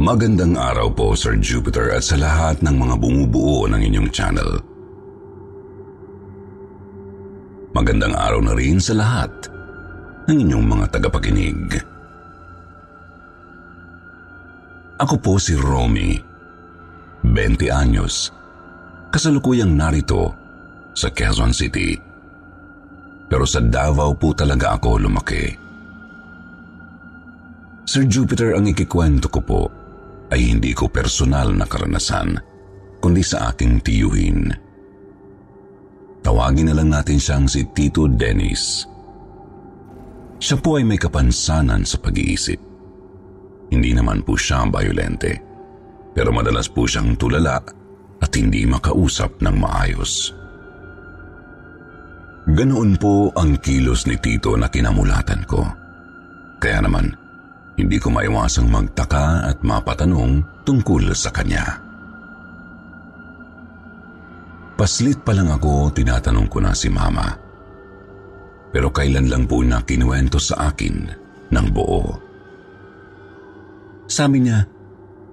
Magandang araw po, Sir Jupiter, at sa lahat ng mga bumubuo ng inyong channel. Magandang araw na rin sa lahat ng inyong mga tagapakinig. Ako po si Romy, 20 anyos, kasalukuyang narito sa Quezon City. Pero sa Davao po talaga ako lumaki. Sir Jupiter, ang ikikwento ko po ay hindi ko personal na karanasan, kundi sa aking tiyuhin. Tawagin na lang natin siyang si Tito Dennis. Siya po ay may kapansanan sa pag-iisip. Hindi naman po siya violente, pero madalas po siyang tulala at hindi makausap ng maayos. Ganoon po ang kilos ni Tito na kinamulatan ko. Kaya naman, hindi ko maiwasang magtaka at mapatanong tungkol sa kanya. Paslit pa lang ako, tinatanong ko na si Mama. Pero kailan lang po na kinuwento sa akin ng buo. Sabi niya,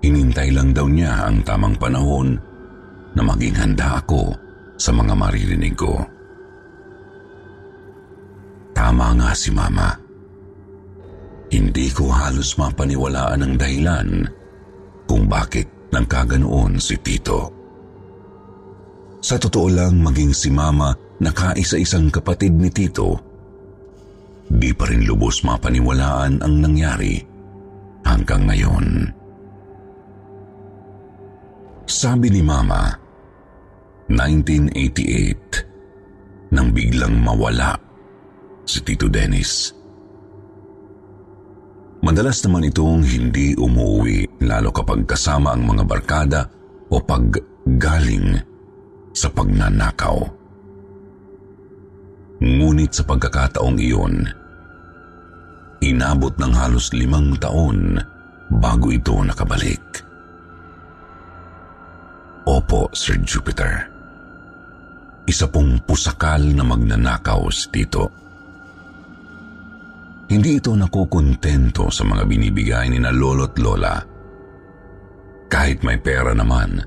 hinintay lang daw niya ang tamang panahon na maging handa ako sa mga maririnig ko. Tama nga si Mama. Hindi ko halos mapaniwalaan ang dahilan kung bakit nagkaganoon si Tito. Sa totoo lang maging si Mama na kaisa-isang kapatid ni Tito, di pa rin lubos mapaniwalaan ang nangyari hanggang ngayon. Sabi ni Mama, 1988, nang biglang mawala si Tito Dennis. Madalas naman itong hindi umuwi lalo kapag kasama ang mga barkada o pag galing sa pagnanakaw. Ngunit sa pagkakataong iyon, inabot ng halos limang taon bago ito nakabalik. Opo, Sir Jupiter. Isa pong pusakal na magnanakaw si Tito. Hindi ito nakukontento sa mga binibigay ni na lolo't lola. Kahit may pera naman,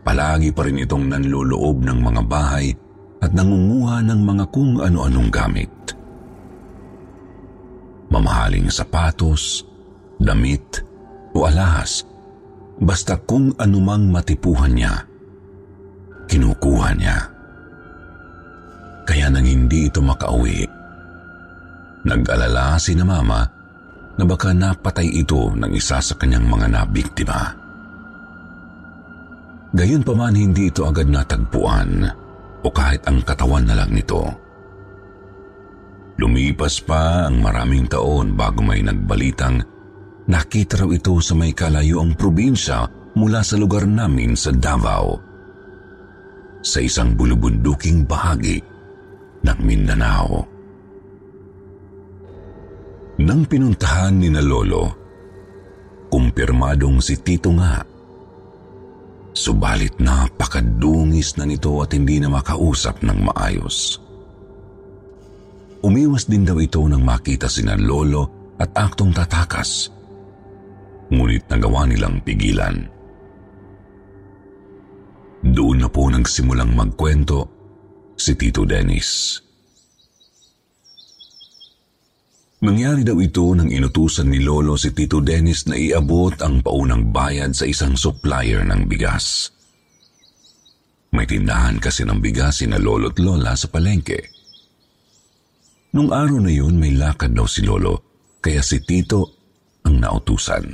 palagi pa rin itong nanloloob ng mga bahay at nangunguha ng mga kung ano-anong gamit. Mamahaling sapatos, damit o alahas, basta kung anumang matipuhan niya, kinukuha niya. Kaya nang hindi ito makauwi, Nag-alala si na mama na baka napatay ito ng isa sa kanyang mga nabiktima. Gayon pa man hindi ito agad natagpuan o kahit ang katawan na lang nito. Lumipas pa ang maraming taon bago may nagbalitang nakita raw ito sa may kalayuang probinsya mula sa lugar namin sa Davao. Sa isang bulubunduking bahagi ng Mindanao. Nang pinuntahan ni na Lolo, kumpirmadong si Tito nga. Subalit napakadungis na nito at hindi na makausap ng maayos. Umiwas din daw ito nang makita si na Lolo at aktong tatakas. Ngunit nagawa nilang pigilan. Doon na po nagsimulang magkwento si Tito Dennis. Nangyari daw ito nang inutusan ni Lolo si Tito Dennis na iabot ang paunang bayad sa isang supplier ng bigas. May tindahan kasi ng bigas si na Lolo at Lola sa palengke. Nung araw na yun may lakad daw si Lolo kaya si Tito ang nautusan.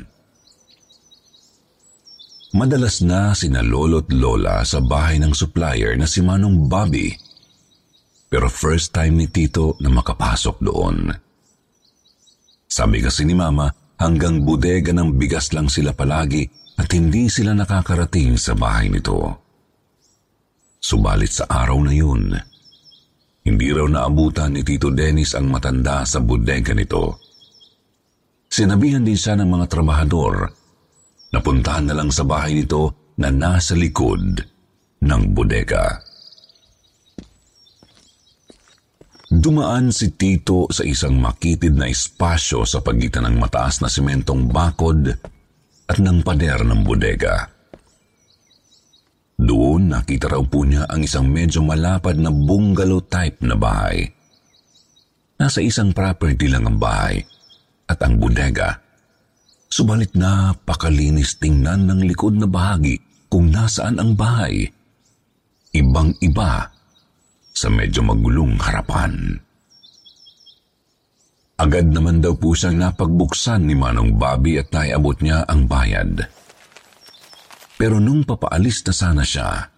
Madalas na sina lolo't lola sa bahay ng supplier na si Manong Bobby. Pero first time ni Tito na makapasok doon. Sabi kasi ni Mama, hanggang bodega ng bigas lang sila palagi at hindi sila nakakarating sa bahay nito. Subalit sa araw na yun, hindi raw naabutan ni Tito Dennis ang matanda sa bodega nito. Sinabihan din siya ng mga trabahador Napuntahan na lang sa bahay nito na nasa likod ng bodega. Dumaan si Tito sa isang makitid na espasyo sa pagitan ng mataas na simentong bakod at ng pader ng bodega. Doon nakita raw po niya ang isang medyo malapad na bungalow type na bahay. Nasa isang property lang ang bahay at ang bodega Subalit napakalinis tingnan ng likod na bahagi kung nasaan ang bahay. Ibang-iba sa medyo magulong harapan. Agad naman daw po siyang napagbuksan ni Manong Bobby at naiabot niya ang bayad. Pero nung papaalis na sana siya,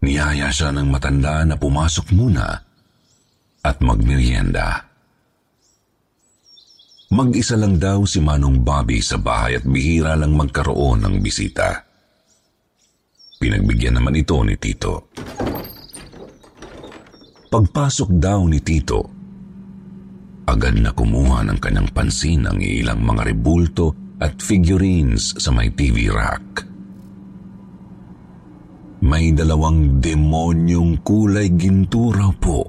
niyaya siya ng matanda na pumasok muna at magmerienda. Mag-isa lang daw si Manong Bobby sa bahay at bihira lang magkaroon ng bisita. Pinagbigyan naman ito ni Tito. Pagpasok daw ni Tito, agad na kumuha ng kanyang pansin ang ilang mga rebulto at figurines sa may TV rack. May dalawang demonyong kulay ginto raw po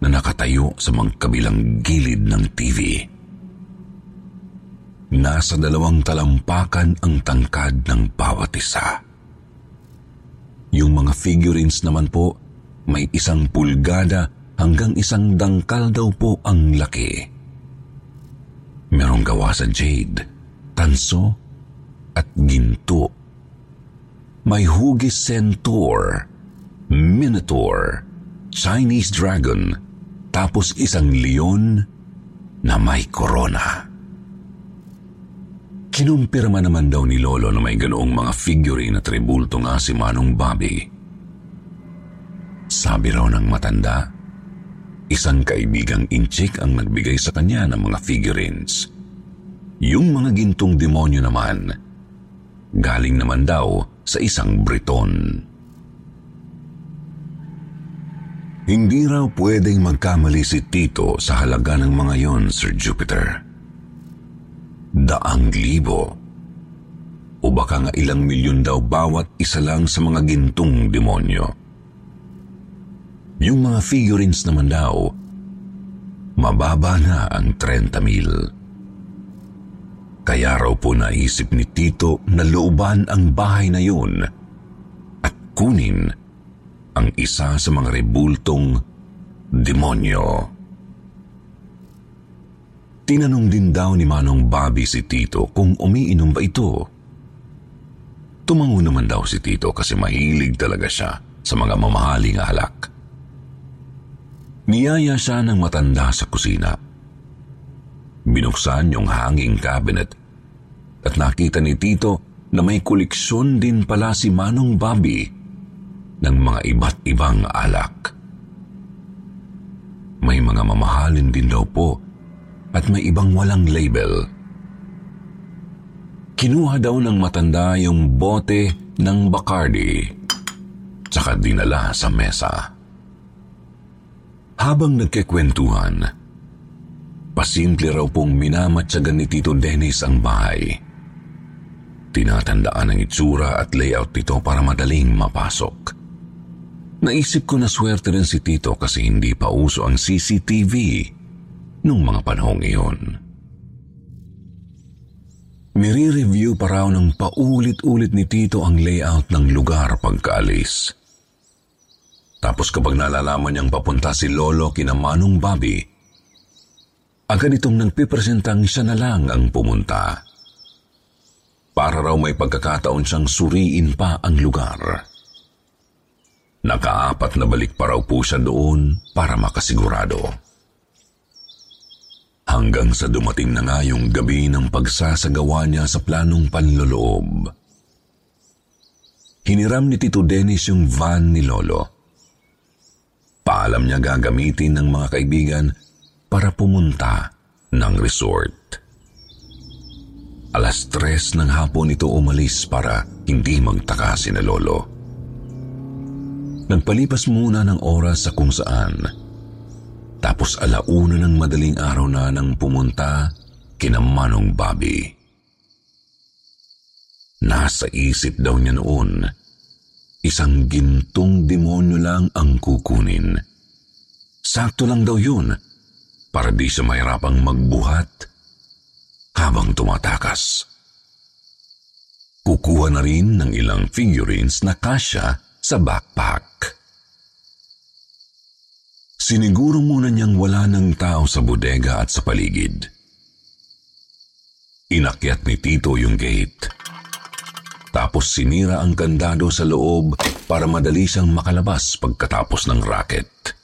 na nakatayo sa magkabilang gilid ng TV. Nasa dalawang talampakan ang tangkad ng bawat isa. Yung mga figurines naman po, may isang pulgada hanggang isang dangkal daw po ang laki. Merong gawa sa jade, tanso, at ginto. May hugis centaur, minotaur, Chinese dragon, tapos isang leon na may korona. Kinumpirma naman daw ni Lolo na may ganoong mga figurine at rebulto nga si Manong Bobby. Sabi raw ng matanda, isang kaibigang inchik ang nagbigay sa kanya ng mga figurines. Yung mga gintong demonyo naman, galing naman daw sa isang Briton. Hindi raw pwedeng magkamali si Tito sa halaga ng mga yon, Sir Jupiter daang libo. O baka nga ilang milyon daw bawat isa lang sa mga gintong demonyo. Yung mga figurines naman daw, mababa na ang 30 mil. Kaya raw po naisip ni Tito na looban ang bahay na yun at kunin ang isa sa mga rebultong demonyo. Tinanong din daw ni Manong Bobby si Tito kung umiinom ba ito. Tumango naman daw si Tito kasi mahilig talaga siya sa mga mamahaling alak. Niyaya siya ng matanda sa kusina. Binuksan yung hanging cabinet at nakita ni Tito na may koleksyon din pala si Manong Bobby ng mga iba't ibang alak. May mga mamahalin din daw po at may ibang walang label. Kinuha daw ng matanda yung bote ng Bacardi tsaka dinala sa mesa. Habang nagkikwentuhan, pasimple raw pong minamatsagan ni Tito Dennis ang bahay. Tinatandaan ang itsura at layout nito para madaling mapasok. Naisip ko na swerte rin si Tito kasi hindi pa uso ang CCTV nung mga panahong iyon. Nire-review pa raw ng paulit-ulit ni Tito ang layout ng lugar pagkaalis. Tapos kapag nalalaman niyang papunta si Lolo kina Manong Bobby, agad itong nagpipresentang siya na lang ang pumunta. Para raw may pagkakataon siyang suriin pa ang lugar. Nakaapat na balik pa raw po siya doon para makasigurado. Hanggang sa dumating na nga yung gabi ng pagsasagawa niya sa planong panloloob. hiniram ni Tito Dennis yung van ni Lolo. Paalam niya gagamitin ng mga kaibigan para pumunta ng resort. Alas tres ng hapon ito umalis para hindi magtaka si na Lolo. Nagpalipas muna ng oras sa kung saan. Tapos alauna ng madaling araw na nang pumunta kina Manong Bobby. Nasa isip daw niya noon, isang gintong demonyo lang ang kukunin. Sakto lang daw yun para di siya mahirapang magbuhat habang tumatakas. Kukuha na rin ng ilang figurines na kasya sa backpack. Siniguro muna niyang wala ng tao sa bodega at sa paligid. Inakyat ni Tito yung gate. Tapos sinira ang kandado sa loob para madali siyang makalabas pagkatapos ng racket.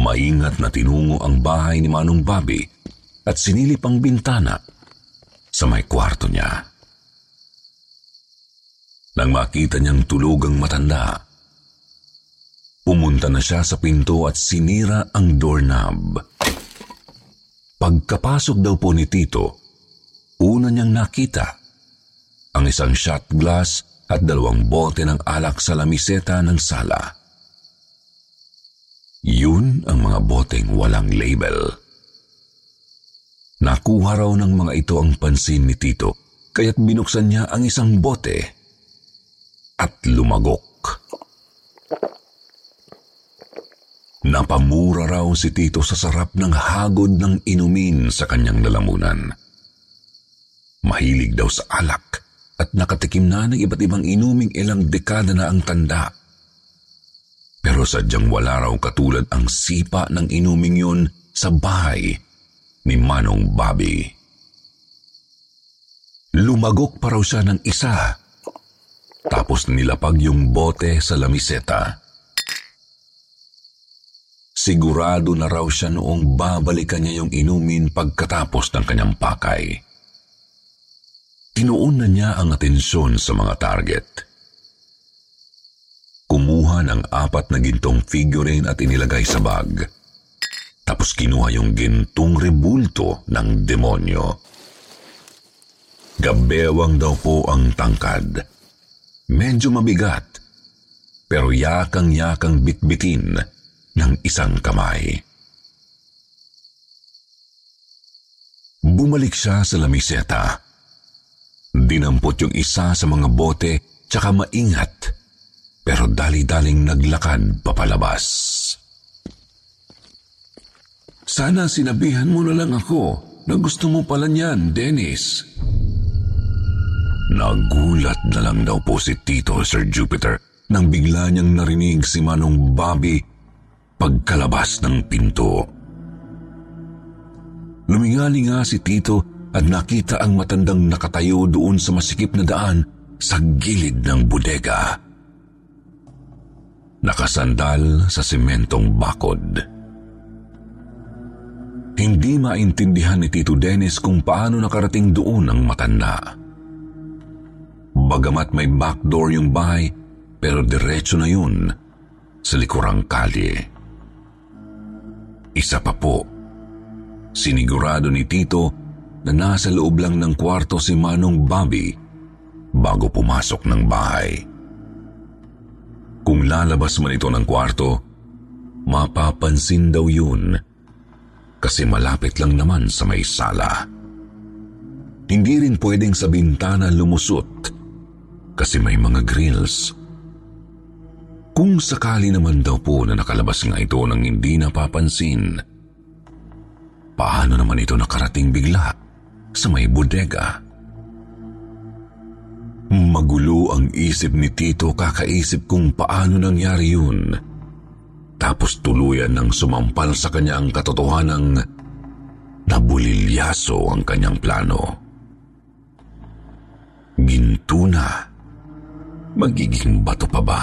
Maingat na tinungo ang bahay ni Manong Bobby at sinilip ang bintana sa may kwarto niya. Nang makita niyang tulog ang matanda, pumunta na siya sa pinto at sinira ang doorknob. Pagkapasok daw po ni Tito, una niyang nakita ang isang shot glass at dalawang bote ng alak sa lamiseta ng sala. Yun ang mga boteng walang label. Nakuha raw ng mga ito ang pansin ni Tito, kaya't binuksan niya ang isang bote at lumagok. Napamura raw si Tito sa sarap ng hagod ng inumin sa kanyang lalamunan. Mahilig daw sa alak at nakatikim na ng iba't ibang inuming ilang dekada na ang tanda. Pero sadyang wala raw katulad ang sipa ng inuming yun sa bahay ni Manong Bobby. Lumagok pa raw siya ng isa tapos nilapag yung bote sa lamiseta. Sigurado na raw siya noong babalikan niya yung inumin pagkatapos ng kanyang pakay. Tinuon na niya ang atensyon sa mga target. Kumuha ng apat na gintong figurine at inilagay sa bag. Tapos kinuha yung gintong rebulto ng demonyo. Gabewang daw po ang tangkad Medyo mabigat, pero yakang-yakang bitbitin ng isang kamay. Bumalik siya sa lamiseta. Dinampot yung isa sa mga bote tsaka maingat, pero dali-daling naglakad papalabas. Sana sinabihan mo na lang ako na gusto mo pala niyan, Dennis. Nagulat na lang daw po si Tito, Sir Jupiter, nang bigla niyang narinig si Manong Bobby pagkalabas ng pinto. Lumingali nga si Tito at nakita ang matandang nakatayo doon sa masikip na daan sa gilid ng bodega. Nakasandal sa sementong bakod. Hindi maintindihan ni Tito Dennis kung paano nakarating doon ang matanda. Bagamat may backdoor yung bahay, pero diretso na yun sa likurang kalye. Isa pa po, sinigurado ni Tito na nasa loob lang ng kwarto si Manong Bobby bago pumasok ng bahay. Kung lalabas man ito ng kwarto, mapapansin daw yun kasi malapit lang naman sa may sala. Hindi rin pwedeng sa bintana lumusot kasi may mga grills. Kung sakali naman daw po na nakalabas nga ito nang hindi napapansin, paano naman ito nakarating bigla sa may bodega? Magulo ang isip ni Tito kakaisip kung paano nangyari yun. Tapos tuluyan ng sumampal sa kanya ang katotohanang nabulilyaso ang kanyang plano. Ginto na Magiging bato pa ba?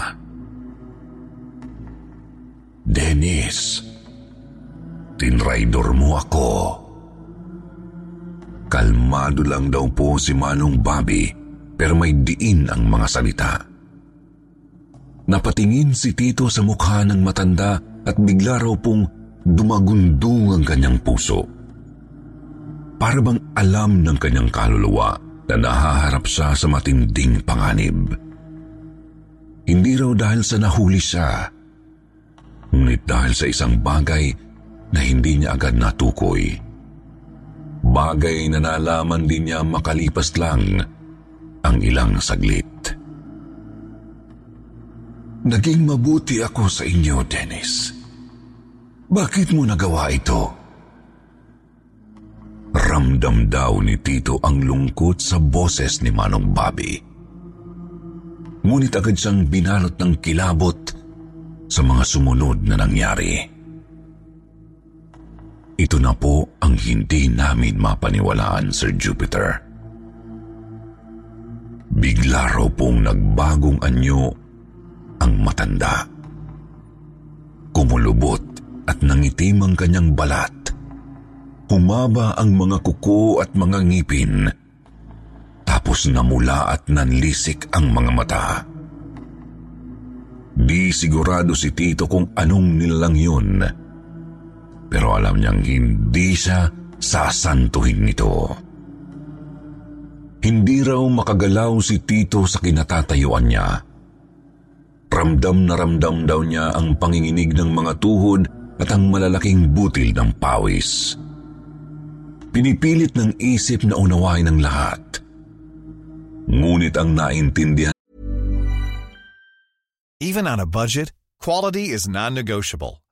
Dennis, tinraidor mo ako. Kalmado lang daw po si Manong Bobby pero may diin ang mga salita. Napatingin si Tito sa mukha ng matanda at bigla raw pong dumagundong ang kanyang puso. Para bang alam ng kanyang kaluluwa na nahaharap siya sa matinding panganib. Hindi raw dahil sa nahuli siya, ngunit dahil sa isang bagay na hindi niya agad natukoy. Bagay na nalaman din niya makalipas lang ang ilang saglit. Naging mabuti ako sa inyo, Dennis. Bakit mo nagawa ito? Ramdam daw ni Tito ang lungkot sa boses ni Manong Bobby. Ngunit agad siyang binalot ng kilabot sa mga sumunod na nangyari. Ito na po ang hindi namin mapaniwalaan, Sir Jupiter. Bigla raw pong nagbagong anyo ang matanda. Kumulubot at nangitim ang kanyang balat. Humaba ang mga kuko at mga ngipin. Tapos namula at nanlisik ang mga mata. Di sigurado si Tito kung anong nilalang yun. Pero alam niyang hindi siya sasantuhin nito. Hindi raw makagalaw si Tito sa kinatatayuan niya. Ramdam na ramdam daw niya ang panginginig ng mga tuhod at ang malalaking butil ng pawis. Pinipilit ng isip na unawain ng lahat. Ngunit ang naintindihan Even on a budget, quality is non-negotiable.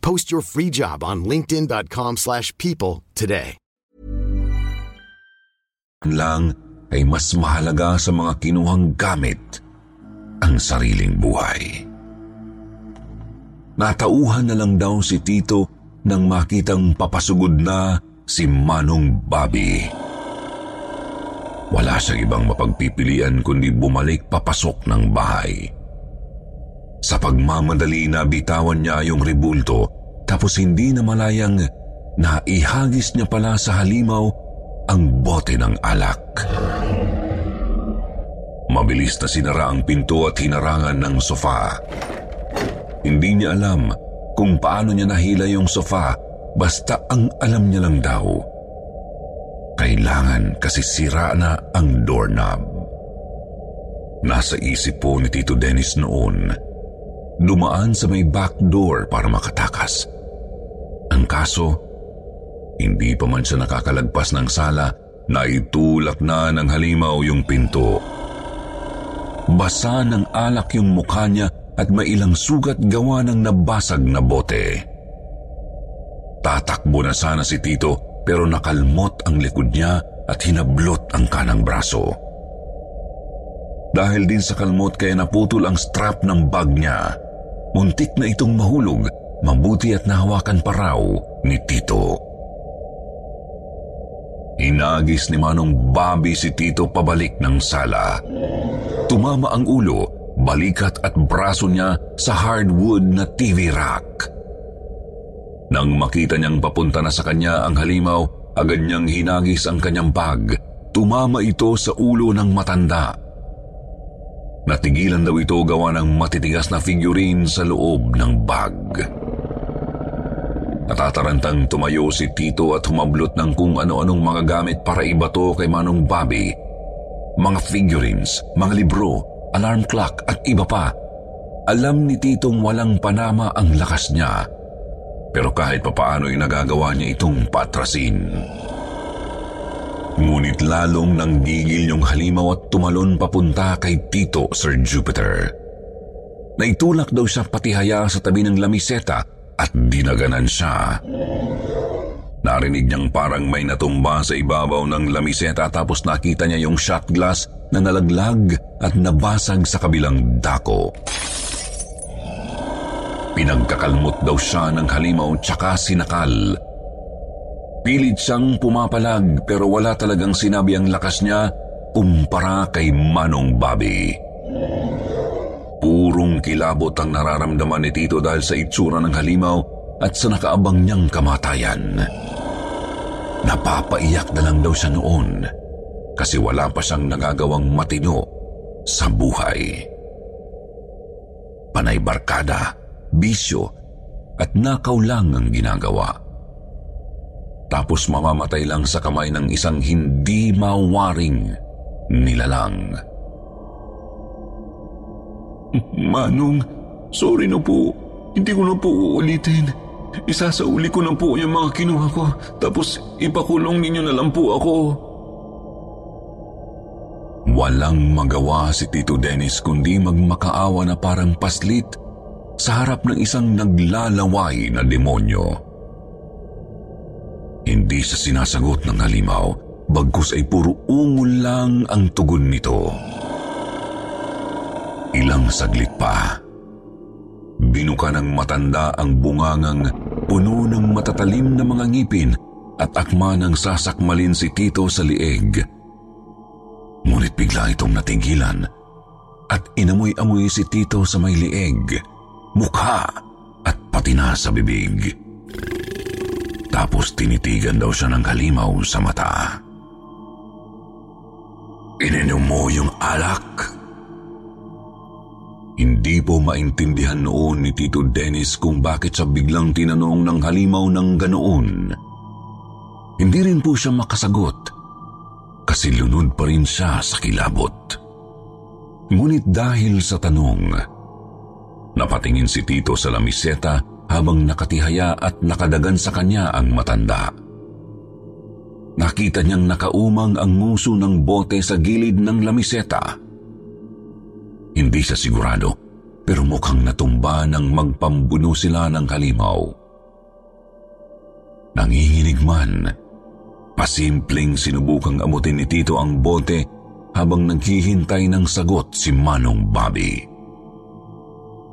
Post your free job on linkedin.com/people slash people today. lang ay mas mahalaga sa mga kinuhang gamit ang sariling buhay. Natauhan na lang daw si Tito nang makitang papasugod na si Manong Bobby. Wala siyang ibang mapagpipilian kundi bumalik papasok ng bahay. Sa pagmamadali na bitawan niya yung rebulto tapos hindi na malayang naihagis niya pala sa halimaw ang bote ng alak. Mabilis na sinara ang pinto at hinarangan ng sofa. Hindi niya alam kung paano niya nahila yung sofa basta ang alam niya lang daw. Kailangan kasi sira na ang doorknob. Nasa isip po ni Tito Dennis noon, dumaan sa may back door para makatakas. Ang kaso, hindi pa man siya nakakalagpas ng sala na itulak na ng halimaw yung pinto. Basa ng alak yung mukha niya at may ilang sugat gawa ng nabasag na bote. Tatakbo na sana si Tito pero nakalmot ang likod niya at hinablot ang kanang braso. Dahil din sa kalmot kaya naputol ang strap ng bag niya. Muntik na itong mahulog, mabuti at nahawakan pa raw ni Tito. Inagis ni Manong Bobby si Tito pabalik ng sala. Tumama ang ulo, balikat at braso niya sa hardwood na TV rack. Nang makita niyang papunta na sa kanya ang halimaw, agad niyang hinagis ang kanyang bag. Tumama ito sa ulo ng matanda. Natigilan daw ito gawa ng matitigas na figurine sa loob ng bag. Natatarantang tumayo si Tito at humablot ng kung ano-anong mga gamit para ibato kay Manong Bobby. Mga figurines, mga libro, alarm clock at iba pa. Alam ni Titong walang panama ang lakas niya. Pero kahit papaano'y nagagawa niya itong patrasin. Ngunit lalong nanggigil yung halimaw at tumalon papunta kay Tito Sir Jupiter. Naitulak daw siya patihaya sa tabi ng lamiseta at dinaganan siya. Narinig niyang parang may natumba sa ibabaw ng lamiseta tapos nakita niya yung shot glass na nalaglag at nabasag sa kabilang dako. Pinagkakalmot daw siya ng halimaw tsaka sinakal. Pilit siyang pumapalag pero wala talagang sinabi ang lakas niya kumpara kay Manong Bobby. Purong kilabot ang nararamdaman ni Tito dahil sa itsura ng halimaw at sa nakaabang niyang kamatayan. Napapaiyak na lang daw siya noon kasi wala pa siyang nagagawang matino sa buhay. Panay barkada, bisyo, at nakaw lang ang ginagawa. Tapos mamamatay lang sa kamay ng isang hindi mawaring nilalang. Manong, sorry na po. Hindi ko na po uulitin. Isasauli ko na po yung mga kinuha ko. Tapos ipakulong ninyo na lang po ako. Walang magawa si Tito Dennis kundi magmakaawa na parang paslit sa harap ng isang naglalaway na demonyo. Hindi sa sinasagot ng halimaw, bagkus ay puro ungol lang ang tugon nito. Ilang saglit pa. Binuka ng matanda ang bungangang puno ng matatalim na mga ngipin at akma ng sasakmalin si Tito sa lieg. Ngunit bigla itong natigilan at inamoy-amoy si Tito sa may lieg, mukha at pati na sa bibig. Tapos tinitigan daw siya ng halimaw sa mata. Ininom mo yung alak? Hindi po maintindihan noon ni Tito Dennis kung bakit siya biglang tinanong ng halimaw ng ganoon. Hindi rin po siya makasagot kasi lunod pa rin siya sa kilabot. Ngunit dahil sa tanong, napatingin si Tito sa lamiseta habang nakatihaya at nakadagan sa kanya ang matanda. Nakita niyang nakaumang ang nguso ng bote sa gilid ng lamiseta hindi siya sigurado, pero mukhang natumba nang magpambuno sila ng halimaw. Nanginginig man, pasimpleng sinubukang amutin ni Tito ang bote habang naghihintay ng sagot si Manong Bobby.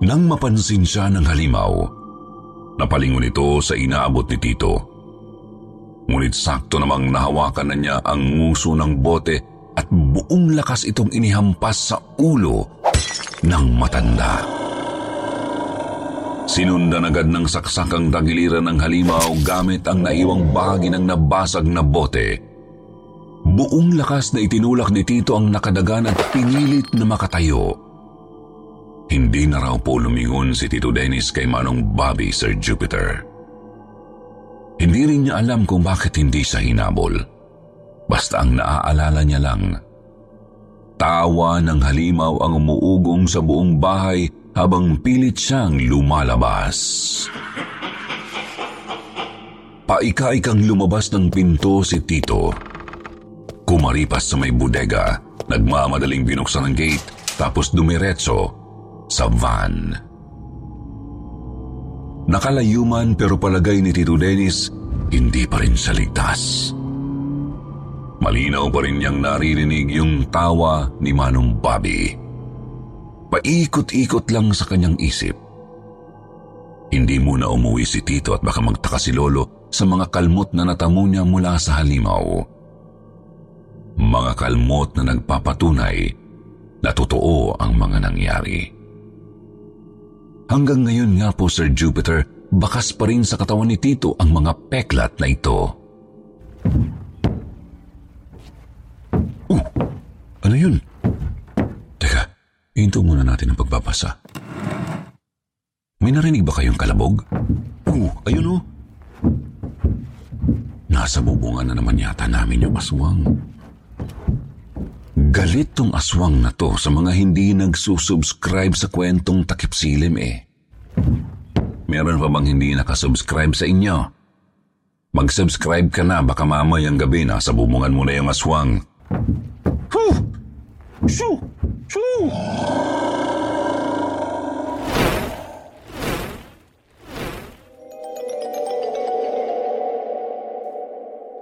Nang mapansin siya ng halimaw, napalingon ito sa inaabot ni Tito. Ngunit sakto namang nahawakan na niya ang nguso ng bote at buong lakas itong inihampas sa ulo ng matanda. Sinundan agad ng saksak ang tagiliran ng halimaw gamit ang naiwang bahagi ng nabasag na bote. Buong lakas na itinulak ni Tito ang nakadagan at pinilit na makatayo. Hindi na raw po lumingon si Tito Dennis kay Manong Bobby Sir Jupiter. Hindi rin niya alam kung bakit hindi siya hinabol. Basta ang naaalala niya lang Tawa ng halimaw ang umuugong sa buong bahay habang pilit siyang lumalabas. Paika-ikang lumabas ng pinto si Tito. Kumaripas sa may bodega, nagmamadaling binuksan ang gate tapos dumiretso sa van. Nakalayuman pero palagay ni Tito Dennis, hindi pa rin siya ligtas. Malinaw pa rin niyang naririnig yung tawa ni Manong Bobby. Paikot-ikot lang sa kanyang isip. Hindi muna umuwi si Tito at baka magtaka si Lolo sa mga kalmot na natamo niya mula sa halimaw. Mga kalmot na nagpapatunay na totoo ang mga nangyari. Hanggang ngayon nga po, Sir Jupiter, bakas pa rin sa katawan ni Tito ang mga peklat na ito. Oh, ano yun? Teka, hinto muna natin ang pagbabasa. May narinig ba kayong kalabog? Oh, ayun oh. Nasa bubungan na naman yata namin yung aswang. Galit tong aswang na to sa mga hindi nagsusubscribe sa kwentong takip silim eh. meron pa bang hindi nakasubscribe sa inyo? Mag-subscribe ka na, baka mamayang gabi nasa bubungan mo na yung aswang. Huh! Shoo! Shoo!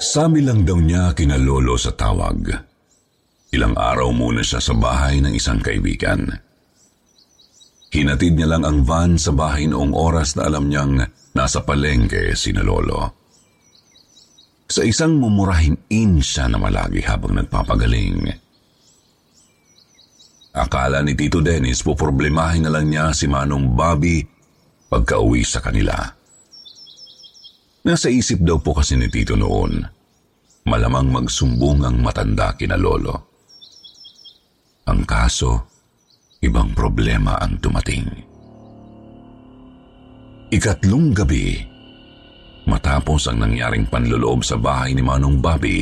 Sabi lang daw niya kinalolo sa tawag. Ilang araw muna siya sa bahay ng isang kaibigan. Hinatid niya lang ang van sa bahay noong oras na alam niyang nasa palengke si na lolo. Sa isang mumurahin in siya na malagi habang nagpapagaling. Akala ni Tito Dennis poproblemahin na lang niya si Manong Bobby pagka uwi sa kanila. Nasa isip daw po kasi ni Tito noon, malamang magsumbong ang matanda kina Lolo. Ang kaso, ibang problema ang dumating. Ikatlong gabi, matapos ang nangyaring panluloob sa bahay ni Manong Bobby,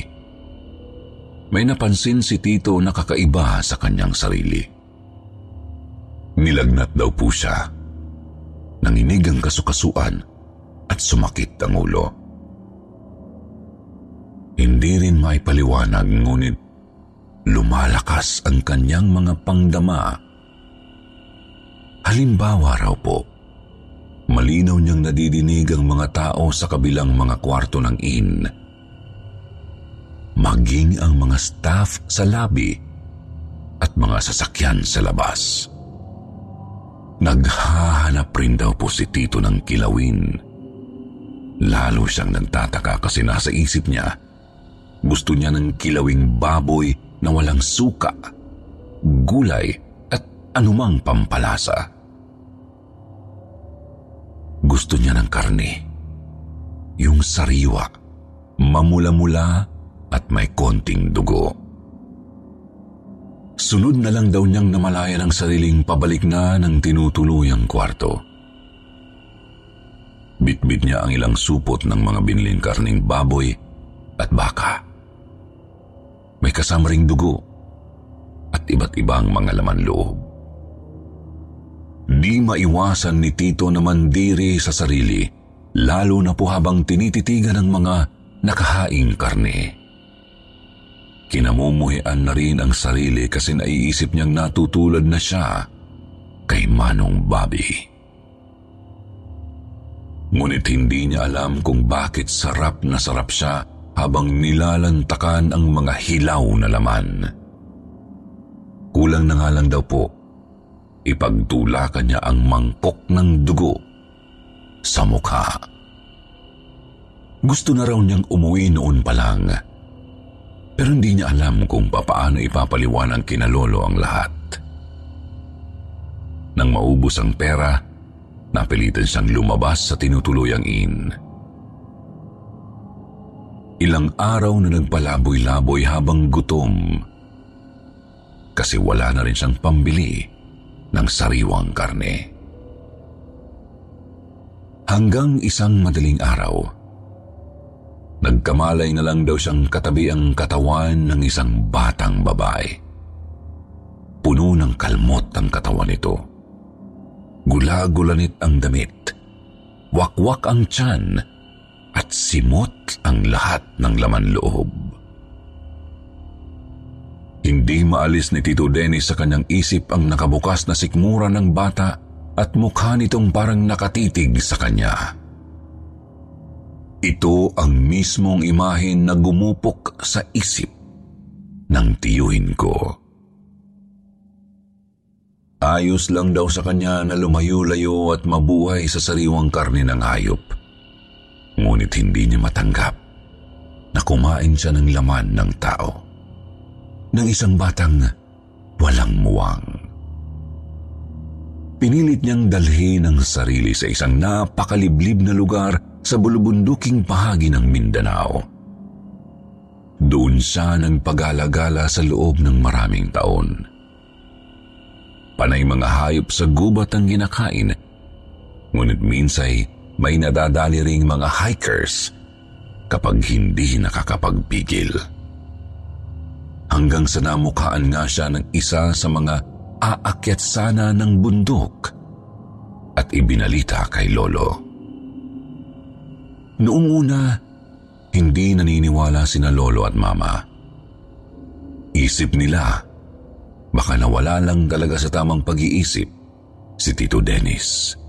may napansin si Tito na kakaiba sa kanyang sarili. Nilagnat daw po siya. Nanginig ang kasukasuan at sumakit ang ulo. Hindi rin may paliwanag ngunit lumalakas ang kanyang mga pangdama. Halimbawa raw po, malinaw niyang nadidinig ang mga tao sa kabilang mga kwarto ng inn. Maging ang mga staff sa lobby at mga sasakyan sa labas. Naghahanap rin daw po si Tito ng kilawin. Lalo siyang nagtataka kasi nasa isip niya, gusto niya ng kilawing baboy na walang suka, gulay at anumang pampalasa. Gusto niya ng karne, yung sariwa, mamula-mula at may konting dugo. Sunod na lang daw niyang namalayan ang sariling pabalik na ng tinutuluyang kwarto. Bitbit niya ang ilang supot ng mga binling karning baboy at baka. May kasama ring dugo at iba't ibang mga laman loob. Di maiwasan ni Tito na mandiri sa sarili, lalo na po habang tinititigan ng mga nakahaing karne. Kinamumuhian na rin ang sarili kasi naiisip niyang natutulad na siya kay Manong Bobby. Ngunit hindi niya alam kung bakit sarap na sarap siya habang nilalantakan ang mga hilaw na laman. Kulang na nga lang daw po, ipagtulakan niya ang mangkok ng dugo sa mukha. Gusto na raw niyang umuwi noon pa lang, pero hindi niya alam kung papaano ipapaliwanag kina Lolo ang lahat. Nang maubos ang pera, napilitan siyang lumabas sa tinutuluyang inn. Ilang araw na nagpalaboy-laboy habang gutom kasi wala na rin siyang pambili ng sariwang karne. Hanggang isang madaling araw, nagkamalay na lang daw siyang katabi ang katawan ng isang batang babae. Puno ng kalmot ang katawan nito. Gula-gulanit ang damit. Wakwak ang tiyan at simot ang lahat ng laman loob. Hindi maalis ni Tito Dennis sa kanyang isip ang nakabukas na sikmura ng bata at mukha nitong parang nakatitig sa kanya. Ito ang mismong imahin na gumupok sa isip ng tiyuhin ko. Ayos lang daw sa kanya na lumayo-layo at mabuhay sa sariwang karne ng hayop. Ngunit hindi niya matanggap na kumain siya ng laman ng tao. Ng isang batang walang muwang. Pinilit niyang dalhin ang sarili sa isang napakaliblib na lugar sa bulubunduking bahagi ng Mindanao. Doon siya nagpagala-gala sa loob ng maraming taon. Panay mga hayop sa gubat ang ginakain, ngunit minsay may nadadali ring mga hikers kapag hindi nakakapagpigil. Hanggang sa namukhaan nga siya ng isa sa mga aakyat sana ng bundok at ibinalita kay Lolo. Noong una, hindi naniniwala sina Lolo at Mama. Isip nila, baka nawala lang talaga sa tamang pag-iisip si Tito Dennis.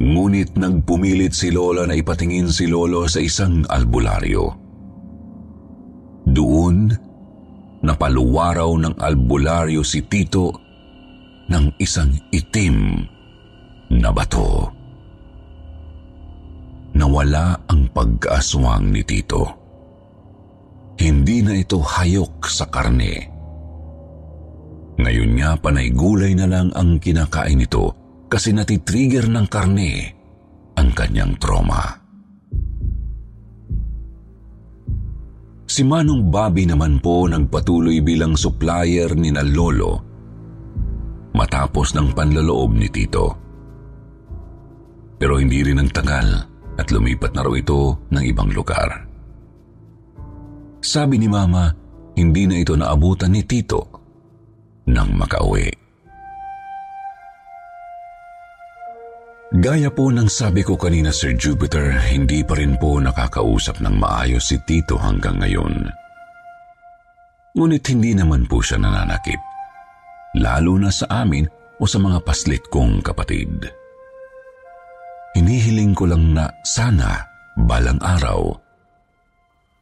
Ngunit nagpumilit si Lola na ipatingin si Lolo sa isang albularyo. Doon, napaluwaraw ng albularyo si Tito ng isang itim na bato. Nawala ang pagkaaswang ni Tito. Hindi na ito hayok sa karne. Ngayon nga panay gulay na lang ang kinakain nito kasi natitrigger ng karne ang kanyang trauma. Si Manong Bobby naman po nagpatuloy bilang supplier ni na Lolo matapos ng panloloob ni Tito. Pero hindi rin ang tagal at lumipat na raw ito ng ibang lugar. Sabi ni Mama, hindi na ito naabutan ni Tito nang makauwi. Gaya po ng sabi ko kanina Sir Jupiter, hindi pa rin po nakakausap ng maayos si Tito hanggang ngayon. Ngunit hindi naman po siya nananakit, lalo na sa amin o sa mga paslit kong kapatid. Hinihiling ko lang na sana balang araw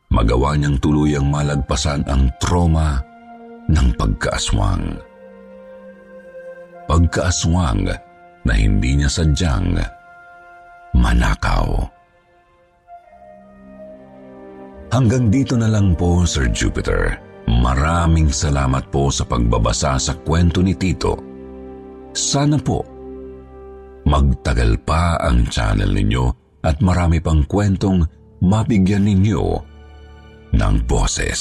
magawa niyang tuluyang malagpasan ang trauma ng pagkaaswang. Pagkaaswang na hindi niya sadyang manakaw. Hanggang dito na lang po, Sir Jupiter. Maraming salamat po sa pagbabasa sa kwento ni Tito. Sana po magtagal pa ang channel ninyo at marami pang kwentong mabigyan ninyo ng boses.